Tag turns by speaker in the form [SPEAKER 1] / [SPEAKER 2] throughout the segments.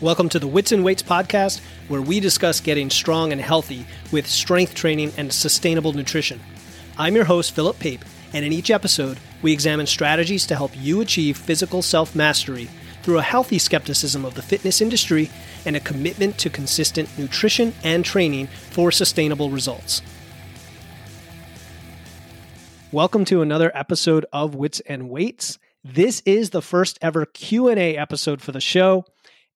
[SPEAKER 1] Welcome to the Wits and Weights podcast, where we discuss getting strong and healthy with strength training and sustainable nutrition. I'm your host, Philip Pape, and in each episode, we examine strategies to help you achieve physical self mastery through a healthy skepticism of the fitness industry and a commitment to consistent nutrition and training for sustainable results. Welcome to another episode of Wits and Weights. This is the first ever Q&A episode for the show.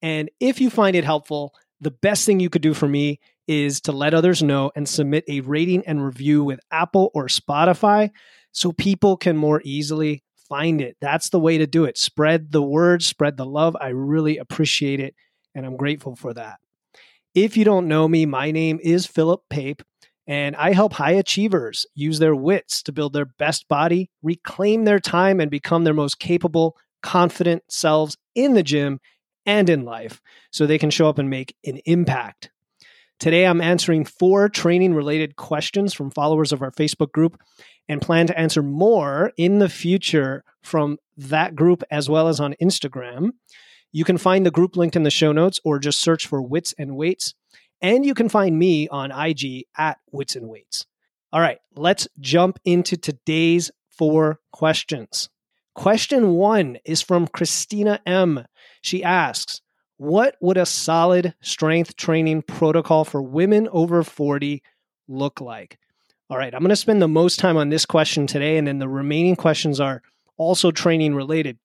[SPEAKER 1] And if you find it helpful, the best thing you could do for me is to let others know and submit a rating and review with Apple or Spotify so people can more easily find it. That's the way to do it. Spread the word, spread the love. I really appreciate it and I'm grateful for that. If you don't know me, my name is Philip Pape and I help high achievers use their wits to build their best body, reclaim their time, and become their most capable, confident selves in the gym and in life so they can show up and make an impact. Today, I'm answering four training related questions from followers of our Facebook group and plan to answer more in the future from that group as well as on Instagram. You can find the group linked in the show notes or just search for Wits and Weights. And you can find me on IG at Wits and Weights. All right, let's jump into today's four questions. Question one is from Christina M. She asks, What would a solid strength training protocol for women over 40 look like? All right, I'm going to spend the most time on this question today, and then the remaining questions are also training related.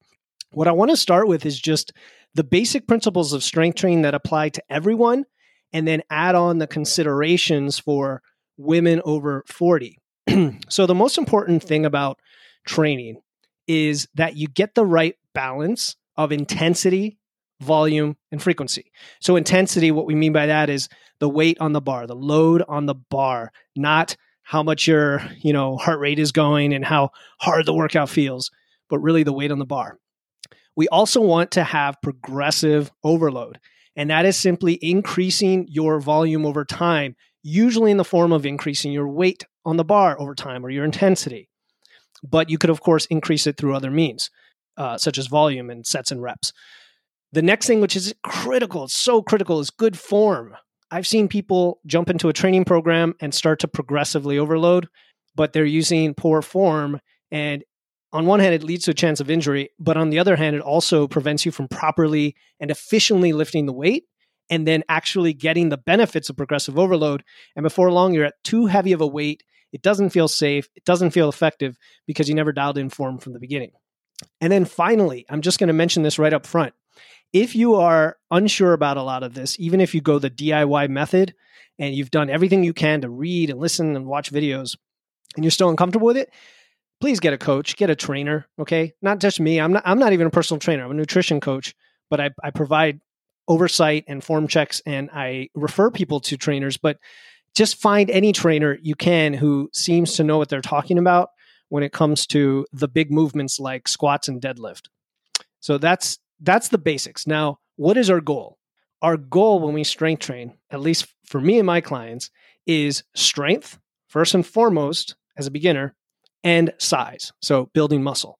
[SPEAKER 1] What I want to start with is just the basic principles of strength training that apply to everyone, and then add on the considerations for women over 40. so, the most important thing about training is that you get the right balance of intensity, volume, and frequency. So, intensity, what we mean by that is the weight on the bar, the load on the bar, not how much your you know heart rate is going and how hard the workout feels, but really the weight on the bar. We also want to have progressive overload, and that is simply increasing your volume over time, usually in the form of increasing your weight on the bar over time or your intensity. But you could, of course, increase it through other means uh, such as volume and sets and reps. The next thing, which is critical, it's so critical, is good form. I've seen people jump into a training program and start to progressively overload, but they're using poor form. And on one hand, it leads to a chance of injury, but on the other hand, it also prevents you from properly and efficiently lifting the weight and then actually getting the benefits of progressive overload. And before long, you're at too heavy of a weight. It doesn't feel safe. It doesn't feel effective because you never dialed in form from the beginning. And then finally, I'm just going to mention this right up front. If you are unsure about a lot of this, even if you go the DIY method and you've done everything you can to read and listen and watch videos and you're still uncomfortable with it, please get a coach, get a trainer, okay? Not just me. I'm not I'm not even a personal trainer. I'm a nutrition coach, but I, I provide oversight and form checks and I refer people to trainers, but just find any trainer you can who seems to know what they're talking about when it comes to the big movements like squats and deadlift. So that's that's the basics. Now, what is our goal? Our goal when we strength train, at least for me and my clients, is strength first and foremost as a beginner and size. So building muscle.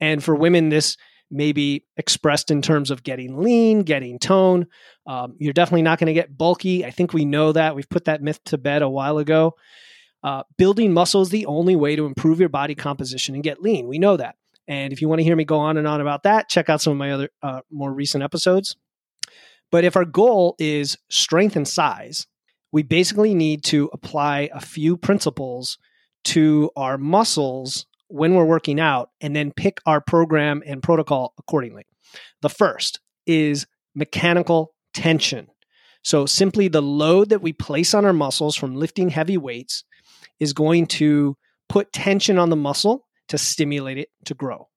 [SPEAKER 1] And for women, this may be expressed in terms of getting lean, getting tone. Um, you're definitely not going to get bulky. I think we know that. We've put that myth to bed a while ago. Uh, building muscle is the only way to improve your body composition and get lean. We know that. And if you want to hear me go on and on about that, check out some of my other uh, more recent episodes. But if our goal is strength and size, we basically need to apply a few principles to our muscles when we're working out and then pick our program and protocol accordingly. The first is mechanical tension. So, simply the load that we place on our muscles from lifting heavy weights is going to put tension on the muscle to stimulate it to grow.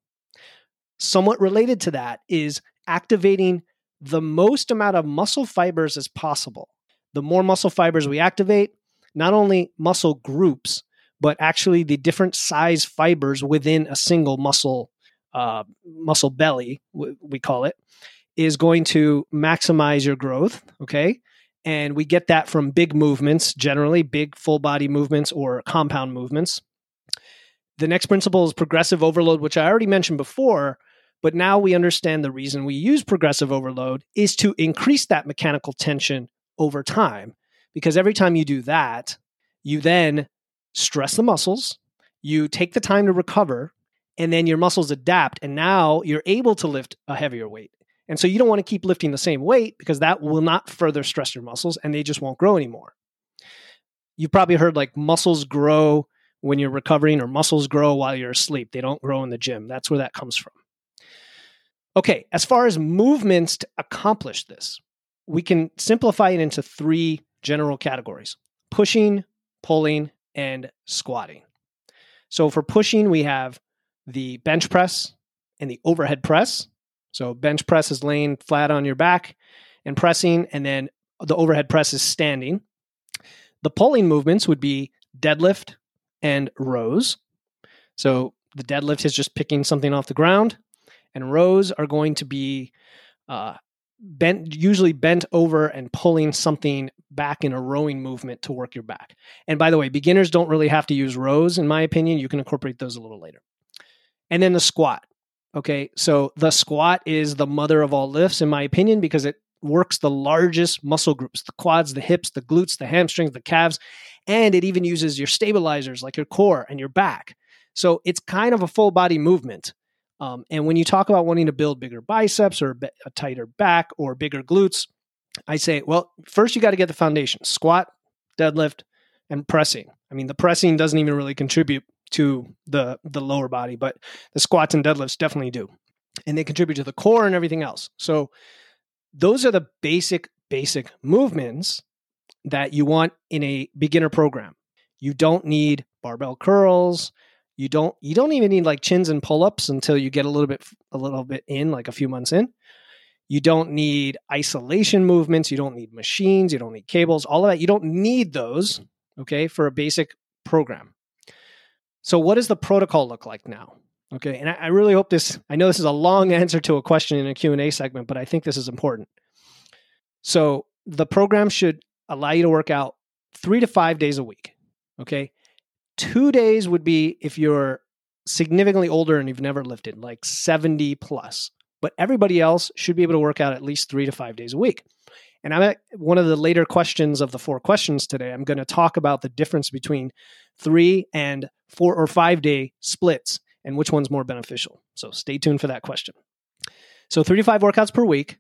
[SPEAKER 1] Somewhat related to that is activating the most amount of muscle fibers as possible. The more muscle fibers we activate, not only muscle groups, but actually the different size fibers within a single muscle uh, muscle belly, we call it, is going to maximize your growth. Okay, and we get that from big movements, generally big full body movements or compound movements. The next principle is progressive overload, which I already mentioned before, But now we understand the reason we use progressive overload is to increase that mechanical tension over time. Because every time you do that, you then stress the muscles, you take the time to recover, and then your muscles adapt. And now you're able to lift a heavier weight. And so you don't want to keep lifting the same weight because that will not further stress your muscles and they just won't grow anymore. You've probably heard like muscles grow when you're recovering or muscles grow while you're asleep. They don't grow in the gym. That's where that comes from. Okay, as far as movements to accomplish this, we can simplify it into three general categories pushing, pulling, and squatting. So for pushing, we have the bench press and the overhead press. So bench press is laying flat on your back and pressing, and then the overhead press is standing. The pulling movements would be deadlift and rows. So the deadlift is just picking something off the ground, and rows are going to be uh, bent, usually bent over and pulling something back in a rowing movement to work your back. And by the way, beginners don't really have to use rows, in my opinion. You can incorporate those a little later. And then the squat. Okay, so the squat is the mother of all lifts, in my opinion, because it works the largest muscle groups the quads, the hips, the glutes, the hamstrings, the calves, and it even uses your stabilizers like your core and your back. So it's kind of a full body movement. Um, and when you talk about wanting to build bigger biceps or a tighter back or bigger glutes, I say, well, first you got to get the foundation squat, deadlift, and pressing. I mean, the pressing doesn't even really contribute to the the lower body, but the squats and deadlifts definitely do. And they contribute to the core and everything else. So those are the basic basic movements that you want in a beginner program. You don't need barbell curls, you don't you don't even need like chins and pull-ups until you get a little bit a little bit in, like a few months in. You don't need isolation movements, you don't need machines, you don't need cables, all of that. You don't need those, okay, for a basic program. So what does the protocol look like now? Okay, and I, really hope this I know this is a long answer to a question in a Q&A segment, but I think this is important. So the program should allow you to work out 3 to 5 days a week. Okay? Two days would be if you're significantly older and you've never lifted, like 70 plus. But everybody else should be able to work out at least three to five days a week. And I'm at one of the later questions of the four questions today. I'm going to talk about the difference between three and four or five day splits and which one's more beneficial. So stay tuned for that question. So, three to five workouts per week.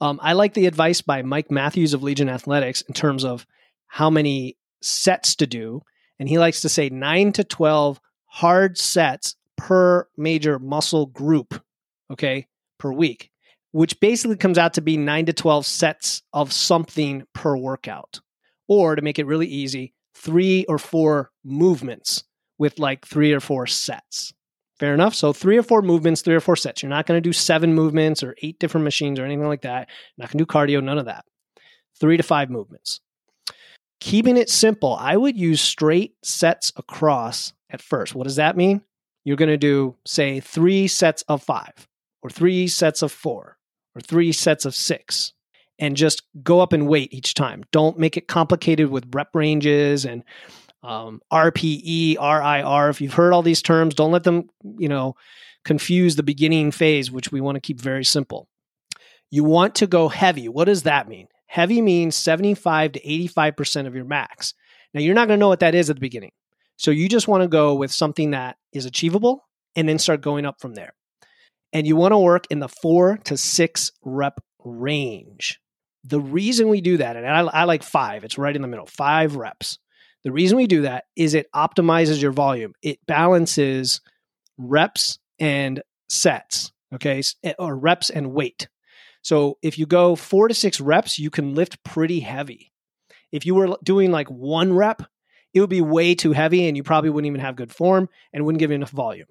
[SPEAKER 1] Um, I like the advice by Mike Matthews of Legion Athletics in terms of how many sets to do and he likes to say 9 to 12 hard sets per major muscle group, okay, per week, which basically comes out to be 9 to 12 sets of something per workout. Or to make it really easy, 3 or 4 movements with like 3 or 4 sets. Fair enough. So three or four movements, three or four sets. You're not going to do seven movements or eight different machines or anything like that. You're not going to do cardio, none of that. Three to five movements keeping it simple, I would use straight sets across at first. What does that mean? You're going to do, say, three sets of five, or three sets of four, or three sets of six, and just go up and wait each time. Don't make it complicated with rep ranges and um, RPE, RIR. If you've heard all these terms, don't let them, you know, confuse the beginning phase, which we want to keep very simple. You want to go heavy. What does that mean? Heavy means 75 to 85% of your max. Now, you're not going to know what that is at the beginning. So you just want to go with something that is achievable and then start going up from there. And you want to work in the four to six rep range. The reason we do that, and I, I like five, it's right in the middle, five reps. The reason we do that is it optimizes your volume, it balances reps and sets, okay, eh, or reps and weight. So if you go four to six reps, you can lift pretty heavy. If you were doing like one rep, it would be way too heavy and you probably wouldn't even have good form and wouldn't give you enough volume.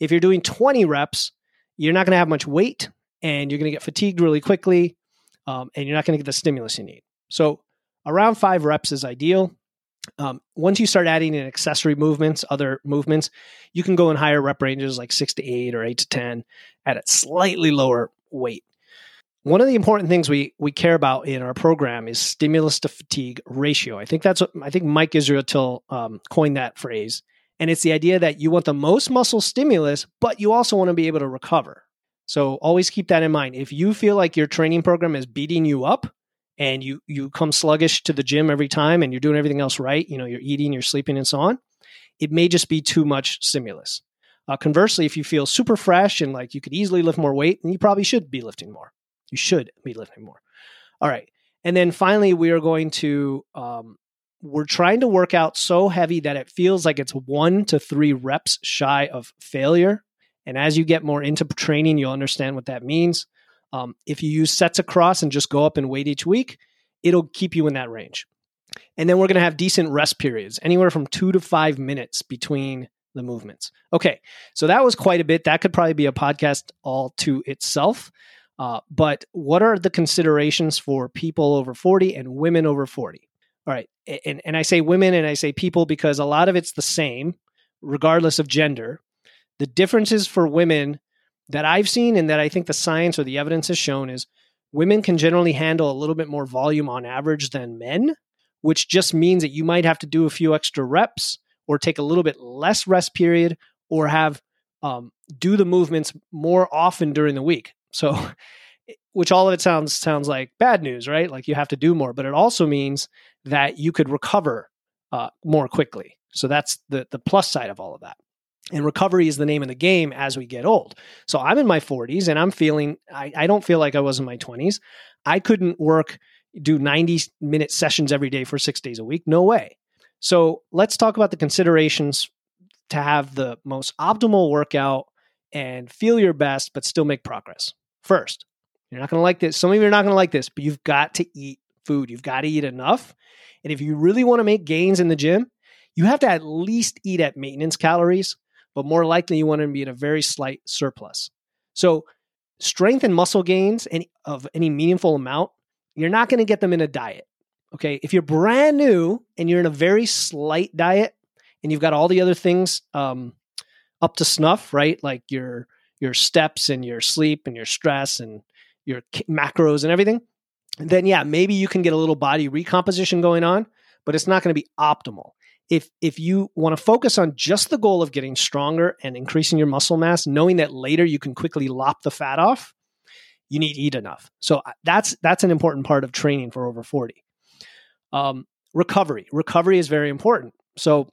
[SPEAKER 1] If you're doing 20 reps, you're not going to have much weight and you're going to get fatigued really quickly um, and you're not going to get the stimulus you need. So around five reps is ideal. Um, once you start adding in accessory movements, other movements, you can go in higher rep ranges like six to eight or eight to 10 at a slightly lower weight. One of the important things we we care about in our program is stimulus to fatigue ratio. I think that's what I think Mike Israetel um, coined that phrase, and it's the idea that you want the most muscle stimulus, but you also want to be able to recover. So always keep that in mind. If you feel like your training program is beating you up and you you come sluggish to the gym every time and you're doing everything else right, you know, you're eating, you're sleeping and so on, it may just be too much stimulus. Uh, conversely, if you feel super fresh and like you could easily lift more weight, then you probably should be lifting more. You should be lifting more. All right. And then finally, we are going to, um, we're trying to work out so heavy that it feels like it's one to three reps shy of failure. And as you get more into training, you'll understand what that means. Um, if you use sets across and just go up in weight each week, it'll keep you in that range. And then we're going to have decent rest periods, anywhere from two to five minutes between the movements. Okay, so that was quite a bit. That could probably be a podcast all to itself. Uh, but what are the considerations for people over 40 and women over 40? All right. And, and I say women and I say people because a lot of it's the same, regardless of gender. The differences for women that I've seen and that I think the science or the evidence has shown is women can generally handle a little bit more volume on average than men, which just means that you might have to do a few extra reps or take a little bit less rest period or have um, do the movements more often during the week. So, which all of it sounds sounds like bad news, right? Like you have to do more, but it also means that you could recover uh, more quickly. So that's the the plus side of all of that. And recovery is the name of the game as we get old. So I'm in my 40s and I'm feeling I, I don't feel like I was in my 20s. I couldn't work do 90 minute sessions every day for six days a week. No way. So let's talk about the considerations to have the most optimal workout and feel your best, but still make progress. First, you're not going to like this. Some of you are not going to like this, but you've got to eat food. You've got to eat enough. And if you really want to make gains in the gym, you have to at least eat at maintenance calories, but more likely you want to be in a very slight surplus. So, strength and muscle gains any, of any meaningful amount, you're not going to get them in a diet. Okay. If you're brand new and you're in a very slight diet and you've got all the other things um, up to snuff, right? Like your your steps and your sleep and your stress and your macros and everything, then yeah, maybe you can get a little body recomposition going on, but it's not going to be optimal. If if you want to focus on just the goal of getting stronger and increasing your muscle mass, knowing that later you can quickly lop the fat off, you need to eat enough. So uh, that's that's an important part of training for over 40. Um, recovery. Recovery is very important. So,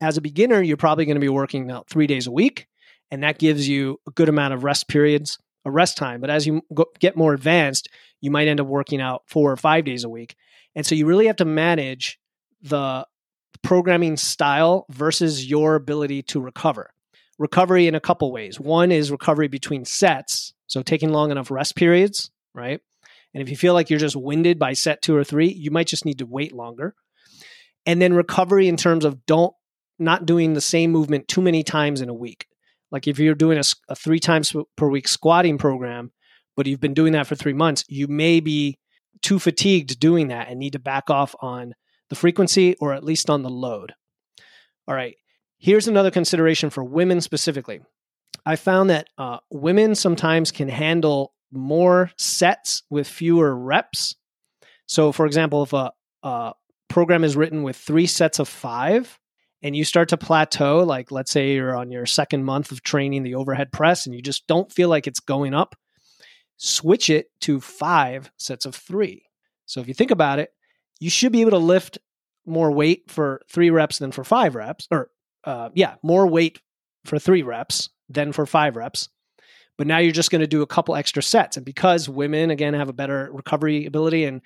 [SPEAKER 1] as a beginner, you're probably going to be working out three days a week, and that gives you a good amount of rest periods, a rest time. But as you go, get more advanced, you might end up working out four or five days a week. And so, you really have to manage the programming style versus your ability to recover. Recovery in a couple ways. One is recovery between sets, so taking long enough rest periods, right? And if you feel like you're just winded by set two or three, you might just need to wait longer. And then recovery in terms of don't not doing the same movement too many times in a week. Like if you're doing a, a three times per week squatting program, but you've been doing that for three months, you may be too fatigued doing that and need to back off on the frequency or at least on the load. All right. Here's another consideration for women specifically. I found that uh, women sometimes can handle more sets with fewer reps. So, for example, if a, a program is written with three sets of five, and you start to plateau, like let's say you're on your second month of training the overhead press and you just don't feel like it's going up, switch it to five sets of three. So if you think about it, you should be able to lift more weight for three reps than for five reps, or uh, yeah, more weight for three reps than for five reps but now you're just going to do a couple extra sets. And because women, again, have a better recovery ability and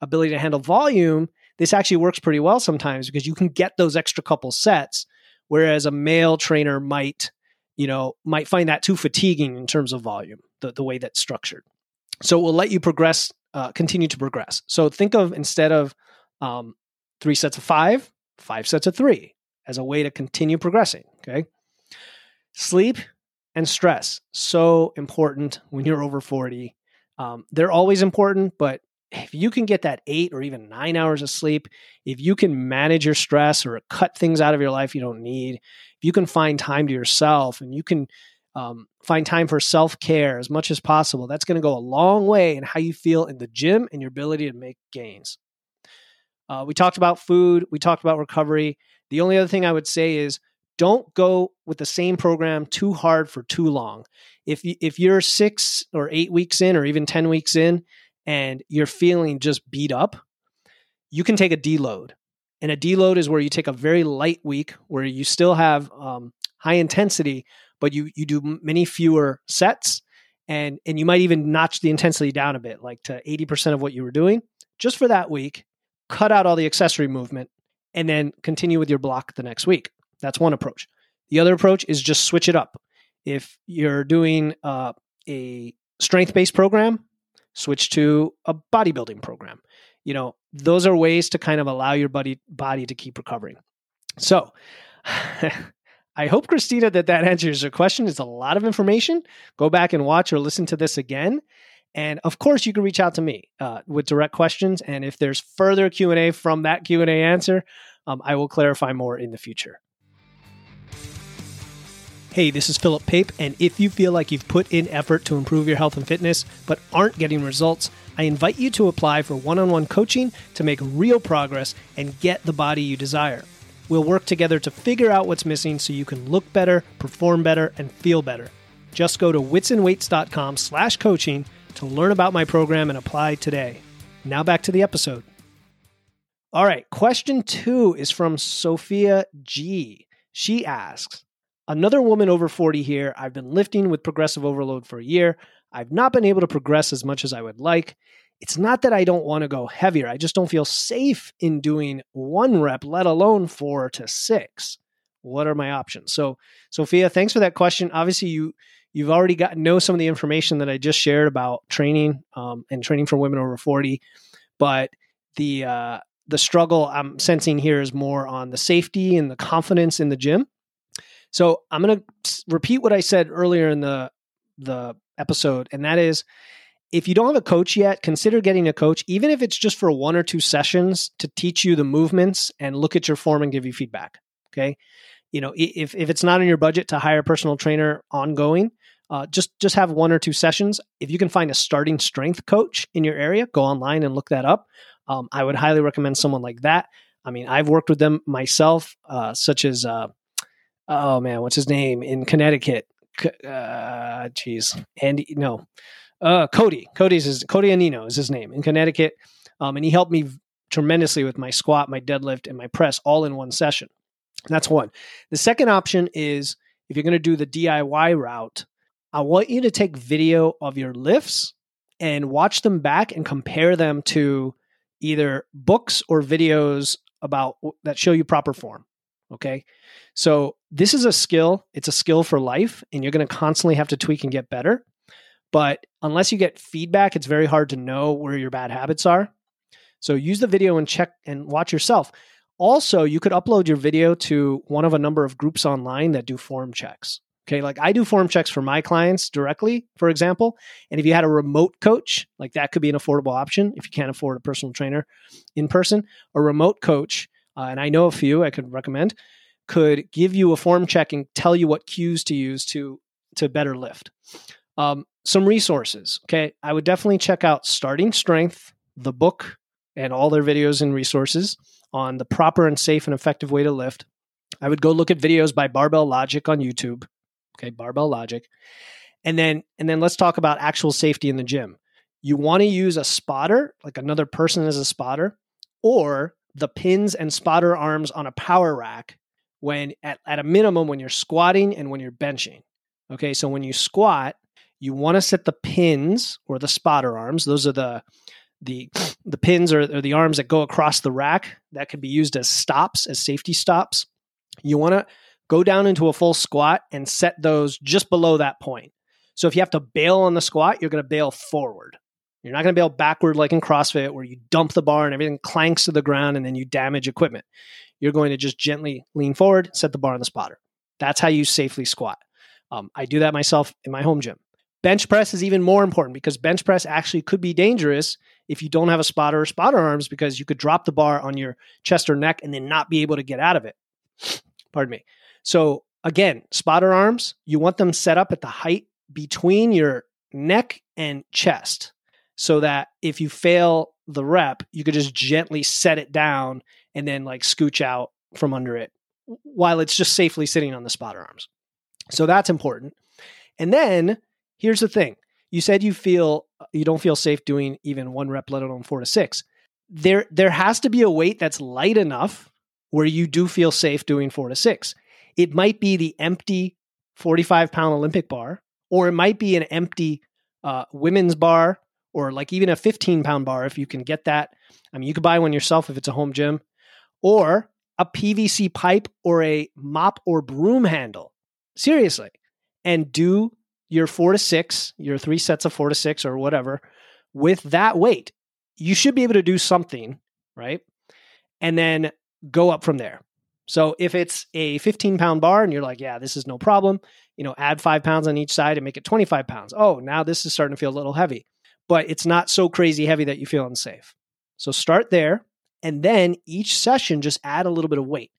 [SPEAKER 1] ability to handle volume, this actually works pretty well sometimes because you can get those extra couple sets. Whereas a male trainer might, you know, might find that too fatiguing in terms of volume, the, the way that's structured. So it will let you progress, uh, continue to progress. So think of instead of um, three sets of five, five sets of three as a way to continue progressing. Okay. Sleep, and stress so important when you're over 40 um, they're always important but if you can get that eight or even nine hours of sleep if you can manage your stress or cut things out of your life you don't need if you can find time to yourself and you can um, find time for self-care as much as possible that's going to go a long way in how you feel in the gym and your ability to make gains uh, we talked about food we talked about recovery the only other thing i would say is don't go with the same program too hard for too long. If you, if you're 6 or 8 weeks in or even 10 weeks in and you're feeling just beat up, you can take a deload. And a deload is where you take a very light week where you still have um, high intensity, but you you do many fewer sets, and and you might even notch the intensity down a bit, like to eighty percent of what you were doing, just for that week. Cut out all the accessory movement, and then continue with your block the next week. That's one approach. The other approach is just switch it up. If you're doing uh, a strength based program, switch to a bodybuilding program. You know, those are ways to kind of allow your body body to keep recovering. So, I hope Christina that that answers your question. It's a lot of information. Go back and watch or listen to this again. And of course, you can reach out to me uh, with direct questions. And if there's further Q and A from that Q and A answer, um, I will clarify more in the future. Hey, this is Philip Pape, and if you feel like you've put in effort to improve your health and fitness but aren't getting results, I invite you to apply for one on one coaching to make real progress and get the body you desire. We'll work together to figure out what's missing so you can look better, perform better, and feel better. Just go to witsandweights.com slash coaching to learn about my program and apply today. Now back to the episode. All right, question two is from Sophia G. She asks, Another woman over 40 here. I've been lifting with progressive overload for a year. I've not been able to progress as much as I would like. It's not that I don't want to go heavier. I just don't feel safe in doing one rep, let alone four to six. What are my options? So, Sophia, thanks for that question. Obviously, you you've already got know some of the information that I just shared about training um, and training for women over 40, but the uh, the struggle I'm sensing here is more on the safety and the confidence in the gym. So I'm going to repeat what I said earlier in the the episode, and that is, if you don't have a coach yet, consider getting a coach, even if it's just for one or two sessions to teach you the movements and look at your form and give you feedback. Okay, you know if if it's not in your budget to hire a personal trainer ongoing. Uh, just just have one or two sessions. If you can find a starting strength coach in your area, go online and look that up. Um, I would highly recommend someone like that. I mean, I've worked with them myself, uh, such as uh, oh man, what's his name in Connecticut? Uh, jeez, Andy, no, uh, Cody. Cody's his Cody Anino is his name in Connecticut, um, and he helped me tremendously with my squat, my deadlift, and my press all in one session. That's one. The second option is if you're going to do the DIY route, I want you to take video of your lifts and watch them back and compare them to either books or videos about that show you proper form. Okay. So this is a skill. It's a skill for life, and you're going to constantly have to tweak and get better. But unless you get feedback, it's very hard to know where your bad habits are. So use the video and check and watch yourself. Also, you could upload your video to one of a number of groups online that do form checks. Okay, like I do form checks for my clients directly, for example. And if you had a remote coach, like that could be an affordable option if you can't afford a personal trainer in person. A remote coach, uh, and I know a few I could recommend, could give you a form check and tell you what cues to use to to better lift. Um, some resources. Okay, I would definitely check out Starting Strength, the book, and all their videos and resources on the proper and safe and effective way to lift. I would go look at videos by Barbell Logic on YouTube. Okay, Barbell Logic. And then and then let's talk about actual safety in the gym. You want to use a spotter, like another person as a spotter, or the pins and spotter arms on a power rack when at, at a minimum when you're squatting and when you're benching. Okay, so when you squat, you want to set the pins or the spotter arms. Those are the the the pins or, or the arms that go across the rack that can be used as stops, as safety stops. You want to go down into a full squat and set those just below that point. So if you have to bail on the squat, you're going to bail forward. You're not going to bail backward like in CrossFit where you dump the bar and everything clanks to the ground and then you damage equipment. You're going to just gently lean forward, set the bar on the spotter. That's how you safely squat. Um, I do that myself in my home gym. Bench press is even more important because bench press actually could be dangerous if you don't have a spotter or spotter arms because you could drop the bar on your chest or neck and then not be able to get out of it. Pardon me. So again, spotter arms, you want them set up at the height between your neck and chest so that if you fail the rep, you could just gently set it down and then like scooch out from under it while it's just safely sitting on the spotter arms. So that's important. And then here's the thing you said you feel you don't feel safe doing even one rep, let alone four to six. There, there has to be a weight that's light enough where you do feel safe doing four to six. It might be the empty 45 pound Olympic bar, or it might be an empty uh, women's bar, or like even a 15 pound bar if you can get that. I mean, you could buy one yourself if it's a home gym, or a PVC pipe or a mop or broom handle. Seriously. And do your four to six, your three sets of four to six or whatever with that weight. You should be able to do something, right? And then go up from there. So if it's a 15 pound bar and you're like, yeah, this is no problem, you know, add five pounds on each side and make it 25 pounds. Oh, now this is starting to feel a little heavy, but it's not so crazy heavy that you feel unsafe. So start there. And then each session, just add a little bit of weight.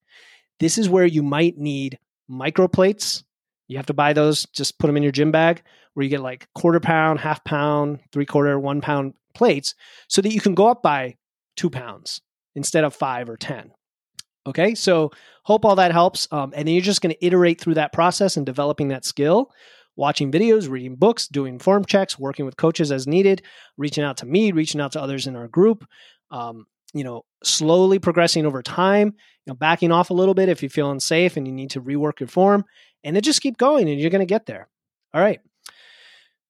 [SPEAKER 1] This is where you might need micro plates. You have to buy those, just put them in your gym bag where you get like quarter pound, half pound, three quarter, one pound plates so that you can go up by two pounds instead of five or 10. Okay, so hope all that helps. Um, and then you're just going to iterate through that process and developing that skill, watching videos, reading books, doing form checks, working with coaches as needed, reaching out to me, reaching out to others in our group. Um, you know, slowly progressing over time, you know, backing off a little bit if you feel unsafe and you need to rework your form, and then just keep going and you're going to get there. All right.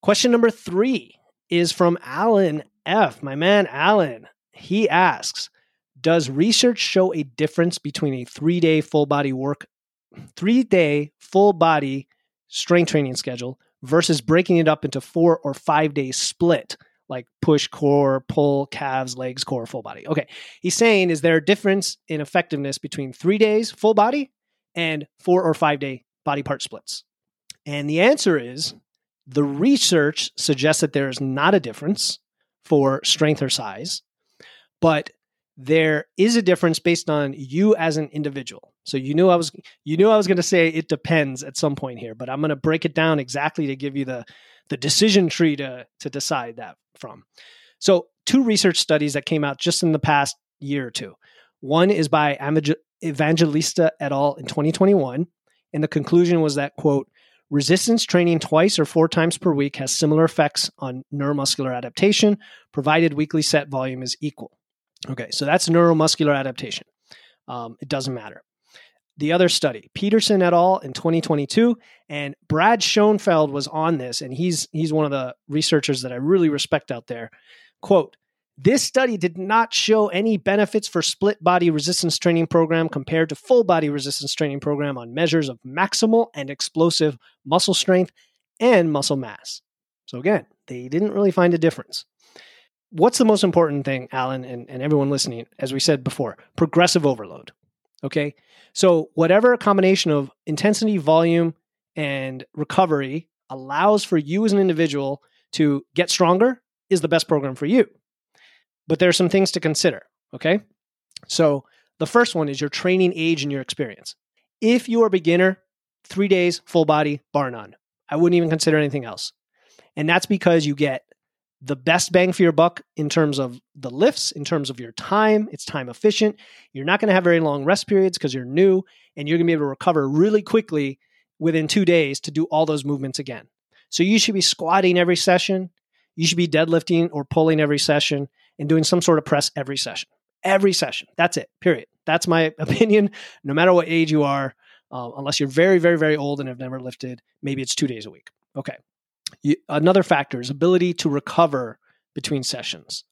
[SPEAKER 1] Question number three is from Alan F. My man, Alan. He asks, does research show a difference between a three day full body work, three day full body strength training schedule versus breaking it up into four or five days split, like push, core, pull, calves, legs, core, full body? Okay. He's saying, is there a difference in effectiveness between three days full body and four or five day body part splits? And the answer is the research suggests that there is not a difference for strength or size, but there is a difference based on you as an individual. So you knew I was you knew I was going to say it depends at some point here, but I'm going to break it down exactly to give you the the decision tree to to decide that from. So two research studies that came out just in the past year or two. One is by Evangelista et al. in 2021, and the conclusion was that quote resistance training twice or four times per week has similar effects on neuromuscular adaptation, provided weekly set volume is equal. Okay, so that's neuromuscular adaptation. Um, it doesn't matter. The other study, Peterson et al. in 2022, and Brad Schoenfeld was on this, and he's he's one of the researchers that I really respect out there. Quote: This study did not show any benefits for split body resistance training program compared to full body resistance training program on measures of maximal and explosive muscle strength and muscle mass. So again, they didn't really find a difference what's the most important thing, Alan, and, and everyone listening, as we said before, progressive overload. Okay. So, whatever combination of intensity, volume, and recovery allows for you as an individual to get stronger is the best program for you. But there are some things to consider. Okay. So, the first one is your training age and your experience. If you are a beginner, three days, full body, bar none. I wouldn't even consider anything else. And that's because you get the best bang for your buck in terms of the lifts, in terms of your time. It's time efficient. You're not going to have very long rest periods because you're new and you're going to be able to recover really quickly within two days to do all those movements again. So you should be squatting every session. You should be deadlifting or pulling every session and doing some sort of press every session. Every session. That's it, period. That's my opinion, no matter what age you are, uh, unless you're very, very, very old and have never lifted. Maybe it's two days a week. Okay another factor is ability to recover between sessions.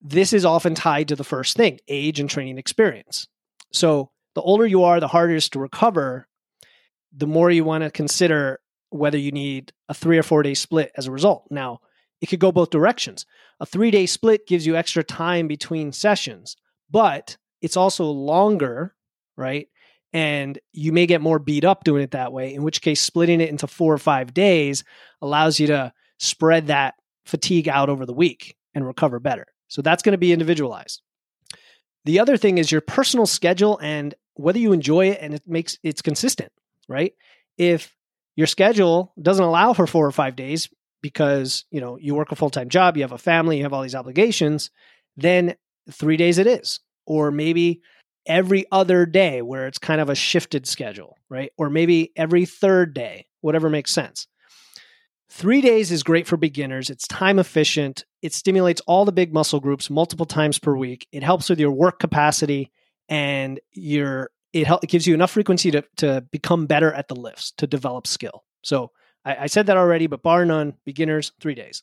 [SPEAKER 1] This is often tied to the first thing age and training experience. So, the older you are, the harder it is to recover, the more you want to consider whether you need a three or four day split as a result. Now, it could go both directions. A three day split gives you extra time between sessions, but it's also longer, right? And you may get more beat up doing it that way in which case splitting it into four or five days allows you to spread that fatigue out over the week and recover better. So that's going to be individualized. The other thing is your personal schedule and whether you enjoy it and it makes it's consistent right? If your schedule doesn't allow for four or five days because you know you work a full-time job you have a family you have all these obligations then three days it is. Or maybe every other day where it's kind of a shifted schedule, right? Or maybe every third day, whatever makes sense. Three days is great for beginners. It's time efficient. It stimulates all the big muscle groups multiple times per week. It helps with your work capacity and your it, help, it gives you enough frequency to, to become better at the lifts, to develop skill. So I, I said that already, but bar none, beginners, three days.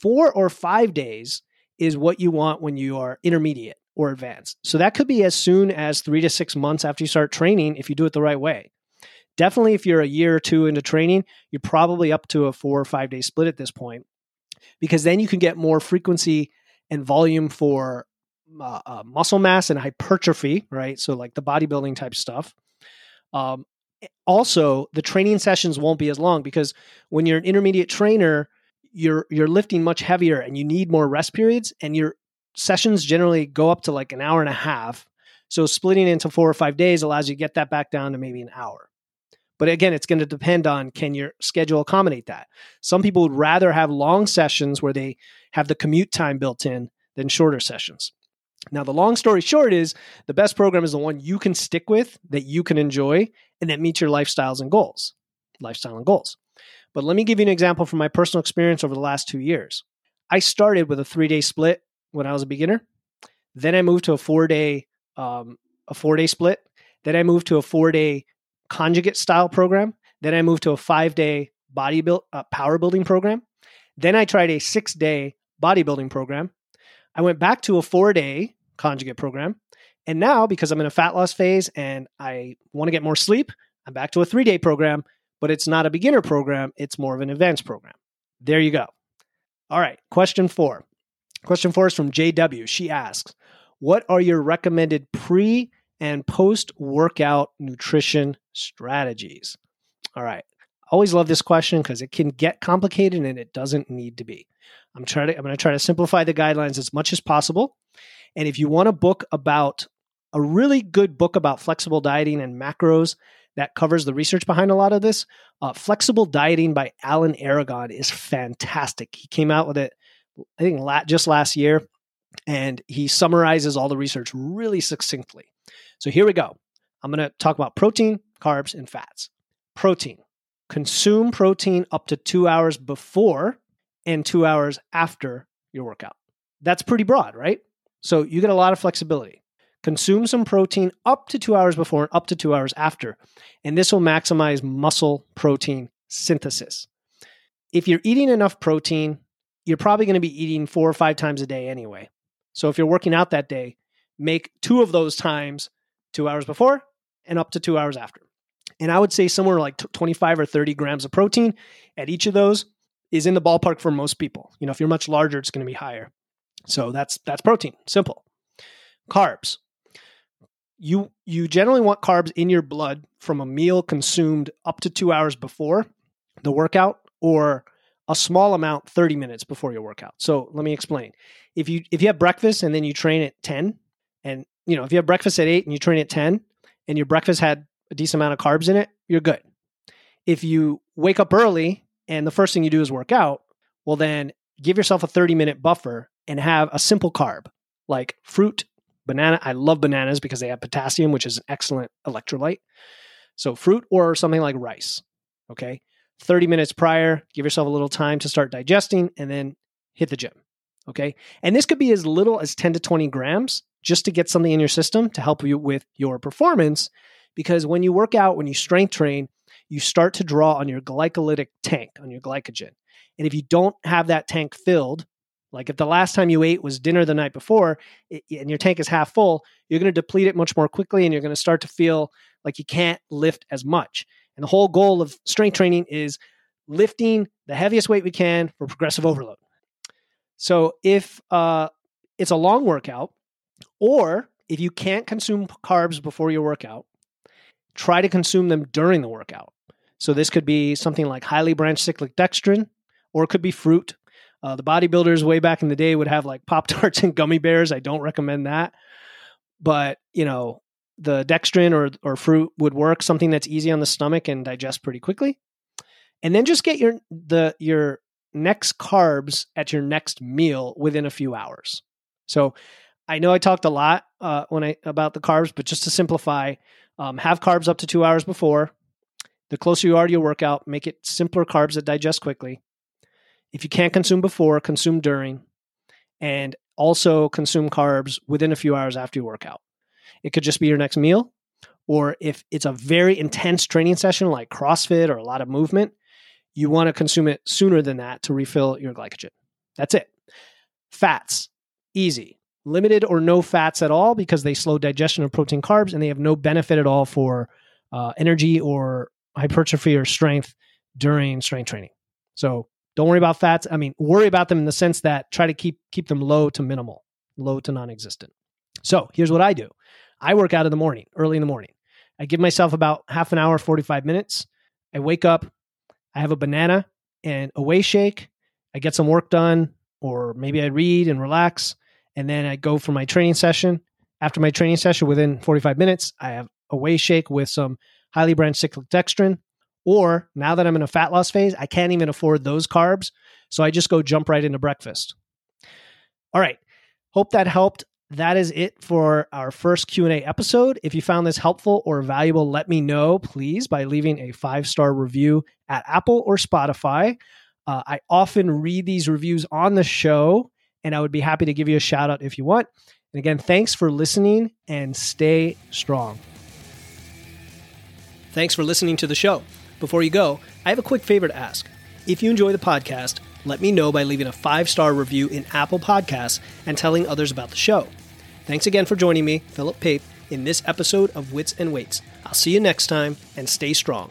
[SPEAKER 1] Four or five days is what you want when you are intermediate or advanced. So that could be as soon as three to six months after you start training if you do it the right way. Definitely, if you're a year or two into training, you're probably up to a four or five day split at this point because then you can get more frequency and volume for uh, uh, muscle mass and hypertrophy, right? So, like the bodybuilding type stuff. Um, also, the training sessions won't be as long because when you're an intermediate trainer, you're you're lifting much heavier and you need more rest periods, and your sessions generally go up to like an hour and a half. So, splitting into four or five days allows you to get that back down to maybe an hour. But again, it's going to depend on can your schedule accommodate that. Some people would rather have long sessions where they have the commute time built in than shorter sessions. Now, the long story short is the best program is the one you can stick with, that you can enjoy, and that meets your lifestyles and goals, lifestyle and goals. But let me give you an example from my personal experience over the last two years. I started with a three day split when I was a beginner. Then I moved to a four day um, a four day split. Then I moved to a four day conjugate style program. Then I moved to a five day body build, uh, power building program. Then I tried a six day bodybuilding program. I went back to a four day conjugate program. And now, because I'm in a fat loss phase and I want to get more sleep, I'm back to a three day program, but it's not a beginner program. It's more of an advanced program. There you go. All right. Question four. Question four is from JW. She asks, What are your recommended pre and post workout nutrition strategies? All right. Always love this question because it can get complicated and it doesn't need to be. I'm trying to I'm going to try to simplify the guidelines as much as possible. And if you want a book about a really good book about flexible dieting and macros that covers the research behind a lot of this, uh, Flexible Dieting by Alan Aragon is fantastic. He came out with it, I think, just last year, and he summarizes all the research really succinctly. So here we go. I'm going to talk about protein, carbs, and fats. Protein. Consume protein up to two hours before and two hours after your workout. That's pretty broad, right? So you get a lot of flexibility. Consume some protein up to two hours before and up to two hours after. And this will maximize muscle protein synthesis. If you're eating enough protein, you're probably going to be eating four or five times a day anyway. So if you're working out that day, make two of those times two hours before and up to two hours after. And I would say somewhere like 25 or 30 grams of protein at each of those is in the ballpark for most people. You know, if you're much larger, it's going to be higher. So that's that's protein. Simple. Carbs. You you generally want carbs in your blood from a meal consumed up to 2 hours before the workout or a small amount 30 minutes before your workout. So let me explain. If you if you have breakfast and then you train at 10 and you know, if you have breakfast at 8 and you train at 10 and your breakfast had a decent amount of carbs in it, you're good. If you wake up early and the first thing you do is work out, well then give yourself a 30 minute buffer and have a simple carb like fruit, banana. I love bananas because they have potassium, which is an excellent electrolyte. So, fruit or something like rice. Okay. 30 minutes prior, give yourself a little time to start digesting and then hit the gym. Okay. And this could be as little as 10 to 20 grams just to get something in your system to help you with your performance. Because when you work out, when you strength train, you start to draw on your glycolytic tank, on your glycogen. And if you don't have that tank filled, like if the last time you ate was dinner the night before it, and your tank is half full, you're going to deplete it much more quickly and you're going to start to feel like you can't lift as much. And the whole goal of strength training is lifting the heaviest weight we can for progressive overload. So if uh, it's a long workout, or if you can't consume carbs before your workout, try to consume them during the workout. So this could be something like highly branched cyclic dextrin, or it could be fruit, uh, the bodybuilders way back in the day would have like Pop Tarts and gummy bears. I don't recommend that. But, you know, the dextrin or, or fruit would work, something that's easy on the stomach and digest pretty quickly. And then just get your the your next carbs at your next meal within a few hours. So I know I talked a lot uh, when I about the carbs, but just to simplify, um, have carbs up to two hours before. The closer you are to your workout, make it simpler carbs that digest quickly. If you can't consume before, consume during, and also consume carbs within a few hours after your workout. It could just be your next meal, or if it's a very intense training session like CrossFit or a lot of movement, you want to consume it sooner than that to refill your glycogen. That's it. Fats, easy. Limited or no fats at all because they slow digestion of protein carbs and they have no benefit at all for uh, energy or hypertrophy or strength during strength training. So don't worry about fats. I mean, worry about them in the sense that try to keep keep them low to minimal, low to non-existent. So here's what I do. I work out in the morning, early in the morning. I give myself about half an hour, 45 minutes. I wake up, I have a banana and a whey shake. I get some work done, or maybe I read and relax. And then I go for my training session. After my training session, within 45 minutes, I have a whey shake with some highly branched cyclic dextrin or now that I'm in a fat loss phase, I can't even afford those carbs. So I just go jump right into breakfast. All right. Hope that helped. That is it for our first Q&A episode. If you found this helpful or valuable, let me know please by leaving a 5-star review at Apple or Spotify. Uh, I often read these reviews on the show and I would be happy to give you a shout out if you want. And again, thanks for listening and stay strong. Thanks for listening to the show. Before you go, I have a quick favor to ask. If you enjoy the podcast, let me know by leaving a five star review in Apple Podcasts and telling others about the show. Thanks again for joining me, Philip Pape, in this episode of Wits and Weights. I'll see you next time and stay strong.